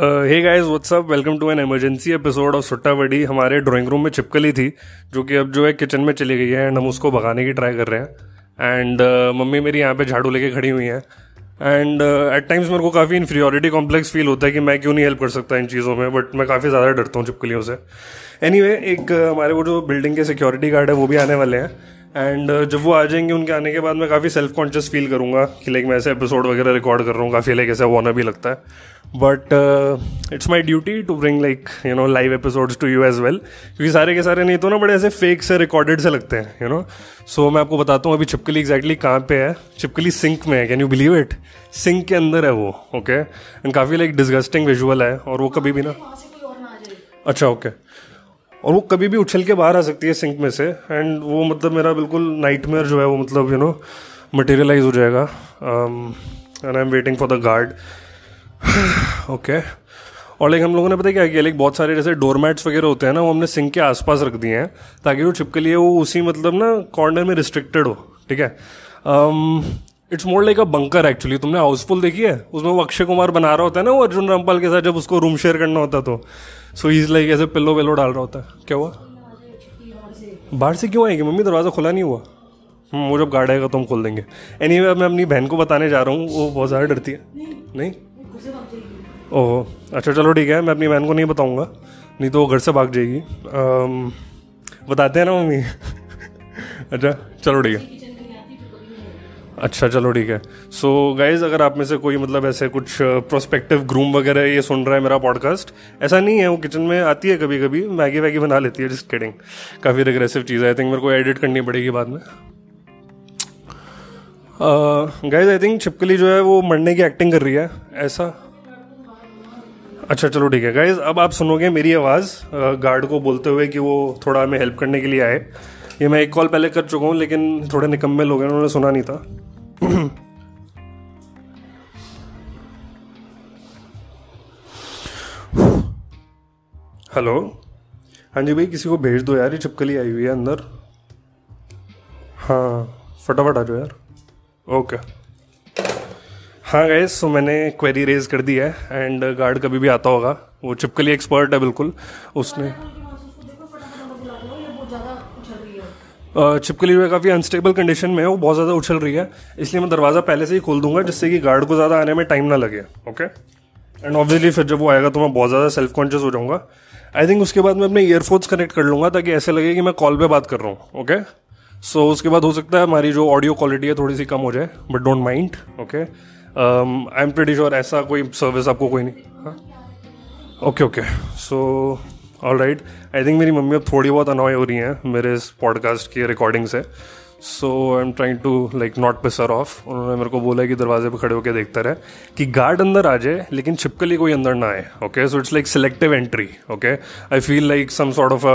Hey guys what's up welcome to an emergency episode of Sutta buddy हमारे drawing room में चिपकली थी जो कि अब जो है किचन में चली गई है एंड हम उसको भगाने की ट्राई कर रहे हैं। एंड uh, मम्मी मेरी यहाँ पे झाड़ू लेके खड़ी हुई हैं। एंड एट टाइम्स मेरे को काफ़ी इन्फीरियोरिटी कॉम्प्लेक्स फील होता है कि मैं क्यों नहीं हेल्प कर सकता इन चीज़ों में बट मैं काफ़ी ज़्यादा डरता हूँ चिपकलियों से। एनी anyway, एक uh, हमारे वो जो बिल्डिंग के सिक्योरिटी गार्ड है वो भी आने वाले हैं। एंड uh, जब वो आ जाएँगे उनके आने के बाद मैं काफ़ी सेल्फ कॉन्शियस फील करूँगा कि लाइक मैं ऐसे एपिसोड वगैरह रिकॉर्ड कर रहा हूँ काफ़ी लाइक ऐसा वाना भी लगता है। But it's my duty to bring like you know live episodes to you as well क्योंकि सारे के सारे नहीं तो ना बड़े ऐसे फेक से रिकॉर्डेड से लगते हैं यू नो सो मैं आपको बताता हूँ, अभी चिपकली एग्जैक्टली कहाँ पे है? छिपकली सिंक में है can you believe it sink के अंदर है वो ओके एंड काफ़ी लाइक डिस्गस्टिंग विजुअल है, और वो कभी भी ना अच्छा ओके. और वो कभी भी उछल के बाहर आ सकती है सिंक में से एंड वो मतलब मेरा बिल्कुल नाइटमेयर जो है, वो मतलब यू नो मटेरियलाइज हो जाएगा. And I am waiting for the guard okay और लाइक हम लोगों ने पता क्या किया? लाइक बहुत सारे जैसे डोरमैट्स वगैरह होते हैं ना वो हमने सिंक के आसपास रख दिए हैं ताकि वो छिपके लिए वो उसी मतलब ना कॉर्नर में रिस्ट्रिक्टेड हो ठीक है? It's more like a bunker actually तुमने हाउसफुल देखी है? उसमें वो अक्षय कुमार बना रहा होता है ना वो अर्जुन रामपाल के साथ जब उसको रूम शेयर करना होता तो। सो इज़ लाइक ऐसे पिल्लो वेलो डाल रहा होता है। क्या हुआ? बाहर से क्यों आएगी? मम्मी दरवाज़ा खुला नहीं हुआ। हम्म, वो जब गार्ड आएगा तो हम खोल देंगे। एनी anyway, मैं अपनी बहन को बताने जा रहा हूँ वो बहुत ज़्यादा डरती है। नहीं? ओह अच्छा चलो ठीक है मैं अपनी बहन को नहीं बताऊँगा नहीं तो वो घर से भाग जाएगी। आम, बताते हैं ना मम्मी? अच्छा चलो ठीक है। अच्छा चलो ठीक है। सो so, गाइज़ अगर आप में से कोई मतलब ऐसे कुछ प्रोस्पेक्टिव ग्रूम वगैरह ये सुन रहा है मेरा पॉडकास्ट ऐसा नहीं है वो किचन में आती है कभी कभी मैगी वैगी बना लेती है जिस किडिंग काफ़ी रिग्रेसिव चीज़ है आई थिंक मेरे को एडिट करनी पड़ेगी बाद में। गाइज़ आई थिंक छिपकली जो है वो मरने की एक्टिंग कर रही है. ऐसा? अच्छा चलो ठीक है. गाइज़ अब आप सुनोगे मेरी आवाज़ गार्ड को बोलते हुए कि वो थोड़ा हमें हेल्प करने के लिए आए. ये मैं एक कॉल पहले कर चुका हूँ, लेकिन थोड़े निकम्मे लोग हैं, उन्होंने सुना नहीं था. हेलो हाँ जी भाई, किसी को भेज दो यार, ये चिपकली आई हुई है अंदर. हाँ फटाफट आ जाओ यार. ओके हाँ गए सो मैंने क्वेरी रेज कर दी है एंड गार्ड कभी भी आता होगा। वो चिपकली एक्सपर्ट है बिल्कुल। उसने चिपकली हुए काफ़ी अनस्टेबल कंडीशन में है, वो बहुत ज़्यादा उछल रही है। इसलिए मैं दरवाज़ा पहले से ही खोल दूँगा जिससे कि गार्ड को ज़्यादा आने में टाइम ना लगे ओके एंड ऑब्वियसली फिर जब वो आएगा तो मैं बहुत ज़्यादा सेल्फ कॉन्शियस हो जाऊँगा। आई थिंक उसके बाद मैं अपने ईयरफोन्स कनेक्ट कर लूँगा ताकि ऐसे लगे कि मैं कॉल पे बात कर रहा हूँ ओके सो so, उसके बाद हो सकता है हमारी जो ऑडियो क्वालिटी है थोड़ी सी कम हो जाए but don't mind okay I am pretty sure ऐसा कोई सर्विस आपको कोई नहीं okay okay so all right I think मेरी मम्मी अब थोड़ी बहुत अनॉय हो रही हैं मेरे इस पॉडकास्ट की रिकॉर्डिंग से। So I am trying to like not piss her off उन्होंने मेरे को बोला कि दरवाजे पर खड़े होकर देखता रहे कि गार्ड अंदर आ जाए, लेकिन छिपकली कोई अंदर ना आए okay so it's like selective entry okay I feel like some sort of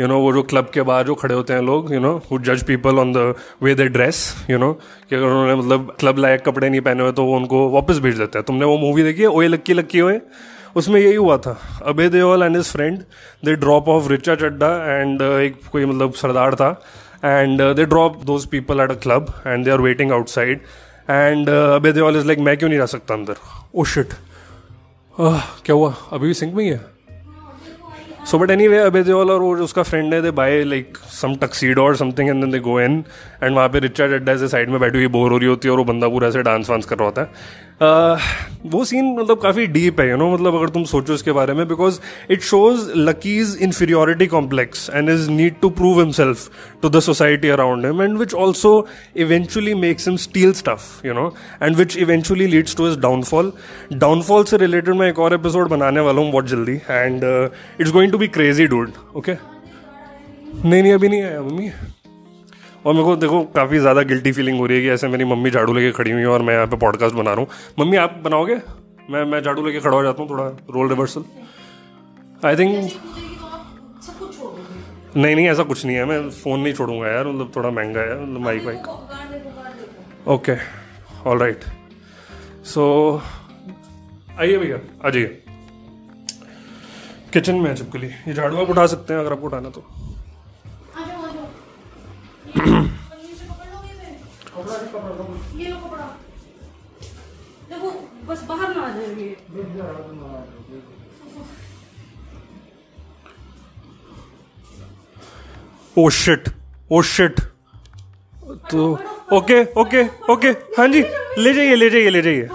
you know वो जो क्लब के बाहर जो खड़े होते हैं लोग यू नो हु जज people on the way they dress you know कि अगर उन्होंने मतलब क्लब लायक कपड़े नहीं पहने हुए तो वो उनको वापस भेज देते हैं। तुमने वो मूवी देखी है? ओए लक्की लक्की हुए उसमें यही हुआ था। Abhay Deol and his friend they drop off Richa Chadha and एक कोई मतलब सरदार था। And they drop those people at a club and they are waiting outside and Abhay Deol is like मैं क्यों नहीं रह सकता अंदर? ओ oh शिट क्या हुआ? अभी भी सिंक में ही है? So any way Abhay Deol और वो जो उसका फ्रेंड है they buy like some tuxedo और something and they go in and वहाँ पे रिचा अड्डा ऐसे साइड में बैठी हुई बोर हो रही होती है और वो बंदा पूरा ऐसे डांस वांस कर रहा होता है। वो सीन मतलब काफ़ी डीप है यू नो मतलब अगर तुम सोचो इसके बारे में because it shows Lucky's inferiority complex and is need to prove himself to the society around him and which also eventually makes him steal stuff you know and which eventually leads to is downfall downfall से related मैं एक और episode बनाने वाला हूँ बहुत जल्दी and it's going to be crazy dude okay नहीं नहीं अभी नहीं आया मम्मी। और मेरे को देखो काफ़ी ज़्यादा गिल्टी फीलिंग हो रही है कि ऐसे मेरी मम्मी झाड़ू लेके खड़ी हुई है और मैं यहाँ पे पॉडकास्ट बना रहा हूँ। मम्मी आप बनाओगे? मैं मैं झाड़ू लेके खड़ा हो जाता हूँ थोड़ा रोल रिवर्सल आई थिंक नहीं नहीं ऐसा कुछ नहीं है। मैं फ़ोन नहीं छोड़ूँगा यार मतलब थोड़ा महँगा है मतलब माइक वाइक ओके ऑल राइट सो आइए भैया आ जाइए। किचन में है चिपकली ये झाड़ू आप उठा सकते हैं अगर आपको उठाना तो। देखो बस बाहर ना आ जाएगी ओ शिट ओ शिट तो ओके ओके ओके हाँ जी ले जाइए ले जाइए ले जाइए।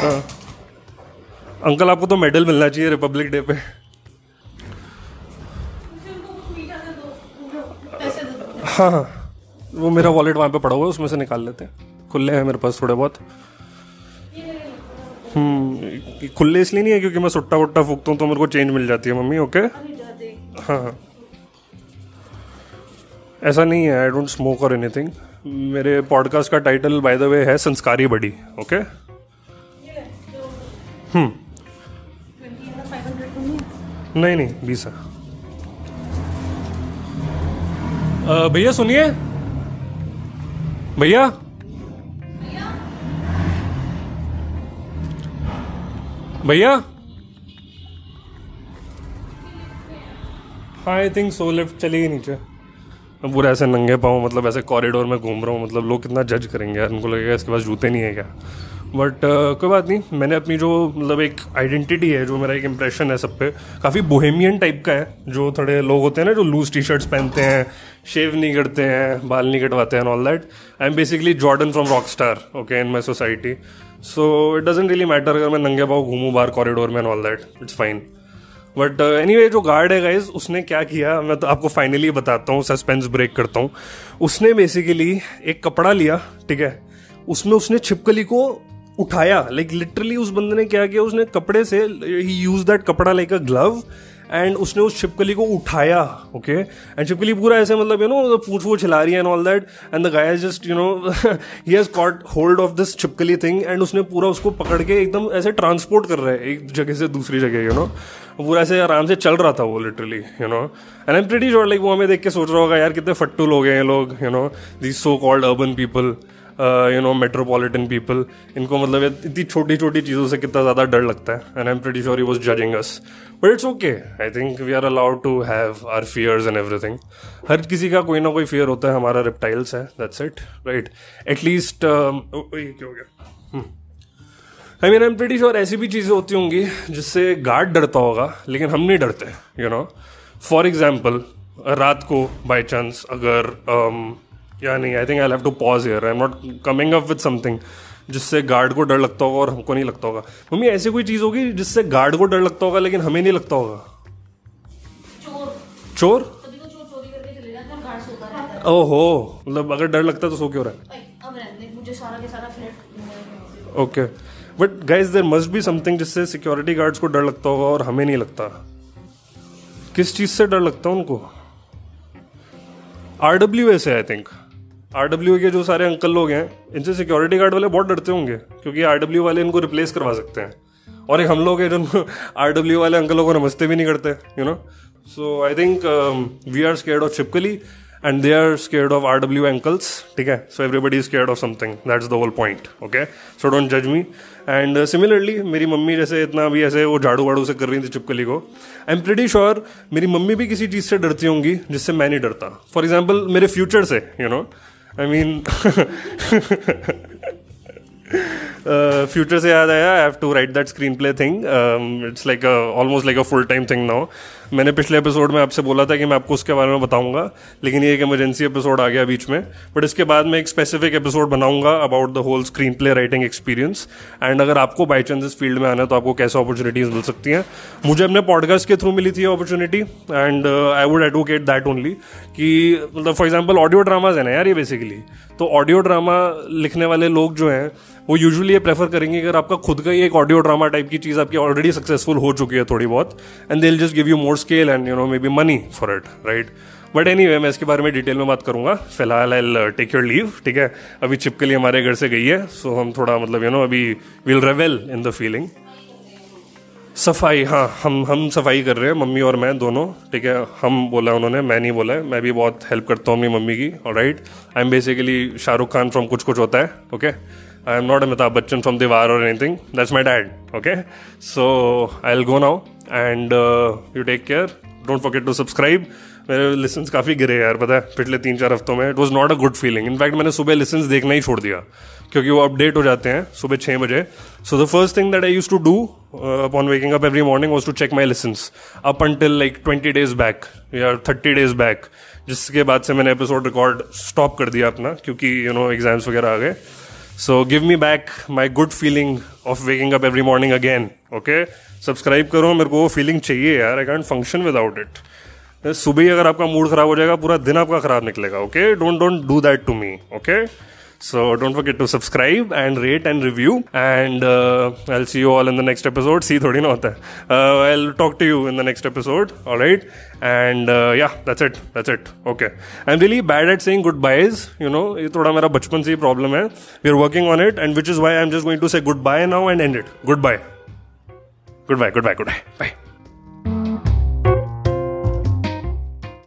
हाँ। अंकल, आपको तो मेडल मिलना चाहिए रिपब्लिक डे पे। हाँ हाँ। वो मेरा वॉलेट वहाँ पे पड़ा हुआ है, उसमें से निकाल लेते हैं। खुले हैं मेरे पास थोड़े बहुत। हम्म खुले इसलिए नहीं है क्योंकि मैं सुट्टा वुट्टा फूकता हूँ तो मेरे को चेंज मिल जाती है, मम्मी ओके हाँ हाँ। ऐसा नहीं है आई डोंट स्मोक और एनीथिंग मेरे पॉडकास्ट का टाइटल बाय द वे है संस्कारी बड़ी ओके हम्म। नहीं नहीं बीस है भैया सुनिए। भैया? भैया? आई थिंक सो लिफ्ट चलेगी नीचे मैं पूरा ऐसे नंगे पाऊँ मतलब ऐसे कॉरिडोर में घूम रहा हूँ मतलब लोग कितना जज करेंगे यार उनको लगेगा इसके पास जूते नहीं है क्या? बट uh, कोई बात नहीं मैंने अपनी जो मतलब एक आइडेंटिटी है जो मेरा एक इम्प्रेशन है सब पे काफ़ी बोहेमियन टाइप का है जो थोड़े लोग होते हैं ना जो लूज टी शर्ट्स पहनते हैं शेव नहीं करते हैं बाल नहीं कटवाते हैं all that I am basically Jordan from Rockstar okay in my society so it doesn't really matter अगर मैं नंगे पाऊँ घूमूँ बाहर कॉरिडोर में all that it's fine but anyway जो गार्ड है गाइज़ उसने क्या किया मैं तो आपको फाइनली बताता हूँ सस्पेंस ब्रेक करता हूँ. उसने बेसिकली एक कपड़ा लिया ठीक है? उसमें उसने छिपकली को उठाया। लाइक like, लिटरली उस बंदे ने क्या किया उसने कपड़े से ही यूज़ दैट कपड़ा लाइक अ ग्लव एंड उसने उस छिपकली को उठाया ओके एंड छिपकली पूरा ऐसे मतलब यू नो पूछ वूछ हिला रही है and all that and the guy just you know he has caught hold of this छिपकली थिंग एंड उसने पूरा उसको पकड़ के एकदम ऐसे ट्रांसपोर्ट कर रहा है एक जगह से दूसरी जगह यू नो पूरा ऐसे आराम से चल रहा था वो literally you know and I am pretty sure like वो हमें देख के सोच रहा होगा यार कितने फट्टू लोग हैं ये लोग you know these so called urban people you know metropolitan people इनको मतलब इतनी छोटी छोटी चीज़ों से कितना ज़्यादा डर लगता है and I am pretty sure he was judging us but it's okay I think we are allowed to have our fears and everything हर किसी का कोई ना कोई फियर होता है हमारा रिप्टाइल्स है दैट्स इट राइट एटलीस्ट क्या हो गया? I mean I am pretty sure ऐसी भी चीज़ें होती होंगी जिससे गार्ड डरता होगा लेकिन हम नहीं डरते यू नो फॉर एग्ज़ाम्पल रात को बाई चांस अगर um, या नहीं I think I have to pause here I am not coming up with something जिससे गार्ड को डर लगता होगा और हमको नहीं लगता होगा। मम्मी ऐसी कोई चीज़ होगी जिससे गार्ड को डर लगता होगा लेकिन हमें नहीं लगता होगा? चोर। चोर? तो ओहो मतलब अगर डर लगता है तो सो क्यों रहा है? भाई, अब रहने दे, मुझे सारा के सारा flat okay but guys there must be something जिससे सिक्योरिटी गार्ड्स को डर लगता होगा और हमें नहीं लगता। किस चीज़ से डर लगता है उनको? आर डब्ल्यू एस है आई थिंक आर डब्ल्यू के जो सारे अंकल लोग हैं, इनसे सिक्योरिटी गार्ड वाले बहुत डरते होंगे, क्योंकि आर डब्ल्यू वाले इनको रिप्लेस करवा सकते हैं। और एक हम लोग हैं जो आर वाले अंकलों को नमस्ते भी नहीं करते you know so I think we are scared of छिपकली and they are scared of R W uncles ठीक है? So everybody is scared of something that's the whole point okay so don't जज मी एंड सिमिलरली मेरी mummy जैसे इतना अभी ऐसे वो झाड़ू वाड़ू से कर रही थी चिपकली को। आई एम प्रिटी श्योर मेरी मम्मी भी किसी चीज़ से डरती होंगी जिससे मैं नहीं डरता। फॉर एग्ज़ाम्पल मेरे फ्यूचर से you know I mean future से याद आया I have to write that screen play thing it's like almost like a full time thing now मैंने पिछले एपिसोड में आपसे बोला था कि मैं आपको उसके बारे में बताऊँगा, लेकिन ये एक इमरजेंसी एपिसोड आ गया बीच में। बट इसके बाद मैं एक स्पेसिफिक एपिसोड बनाऊँगा about the whole screen play writing experience and अगर आपको बाई चांस इस फ़ील्ड में आना है तो आपको कैसे अपॉर्चुनिटीज़ मिल सकती हैं। मुझे अपने पॉडकास्ट के थ्रू मिली थी opportunity and I would advocate that only कि मतलब फॉर एग्ज़ाम्पल ऑडियो ड्रामाज है ना यार ये बेसिकली तो ऑडियो ड्रामा लिखने वाले लोग जो हैं, वो यूजुअली ये प्रेफर करेंगे अगर आपका खुद का ही एक ऑडियो ड्रामा टाइप की चीज़ आपकी ऑलरेडी सक्सेसफुल हो चुकी है थोड़ी बहुत and they just give you more scale and you know maybe money for it right but anyway मैं इसके बारे में डिटेल में बात करूँगा। फ़िलहाल आई टेक योर लीव ठीक है? अभी चिपकली हमारे घर से गई है सो हम थोड़ा मतलब यू नो अभी will revel in the feeling सफ़ाई हाँ हम हम सफ़ाई कर रहे हैं, मम्मी और मैं दोनों, ठीक है? हम बोला उन्होंने, मैं नहीं बोला है, मैं भी बहुत हेल्प करता हूँ अपनी मम्मी की और right I am basically Shahrukh Khan from Kuch Kuch Hota Hai okay I am not Amitabh Bachchan from Deewaar और anything that's my dad okay so I'll go now and you take care don't forget to subscribe मेरे listen काफ़ी गिरे यार, पता है? पिछले तीन चार हफ्तों में it was not a good feeling in fact मैंने सुबह लिसन देखना ही छोड़ दिया, क्योंकि वो अपडेट हो जाते हैं सुबह छः बजे। So the first thing that I use to do upon waking up every morning was to check my listens up until like twenty days back या थर्टी डेज़ बैक जिसके बाद से मैंने एपिसोड रिकॉर्ड स्टॉप कर दिया अपना, क्योंकि you know exams वगैरह आ गए। So give me back my good feeling of waking up every morning again okay subscribe करो, मेरे को वो फीलिंग चाहिए यार I can't function without it सुबह अगर आपका मूड खराब हो जाएगा, पूरा दिन आपका खराब निकलेगा okay don't don't do that to me okay So don't forget to subscribe and rate and review. And uh, I'll see you all in the next episode. See, थोड़ी ना होता है. Uh, I'll talk to you in the next episode. All right. And uh, yeah, that's it. That's it. Okay. I'm really bad at saying goodbyes. You know, ये थोड़ा मेरा बचपन से ही problem है. We're working on it, and which is why I'm just going to say goodbye now and end it. Goodbye. Goodbye. Goodbye. Goodbye. Bye.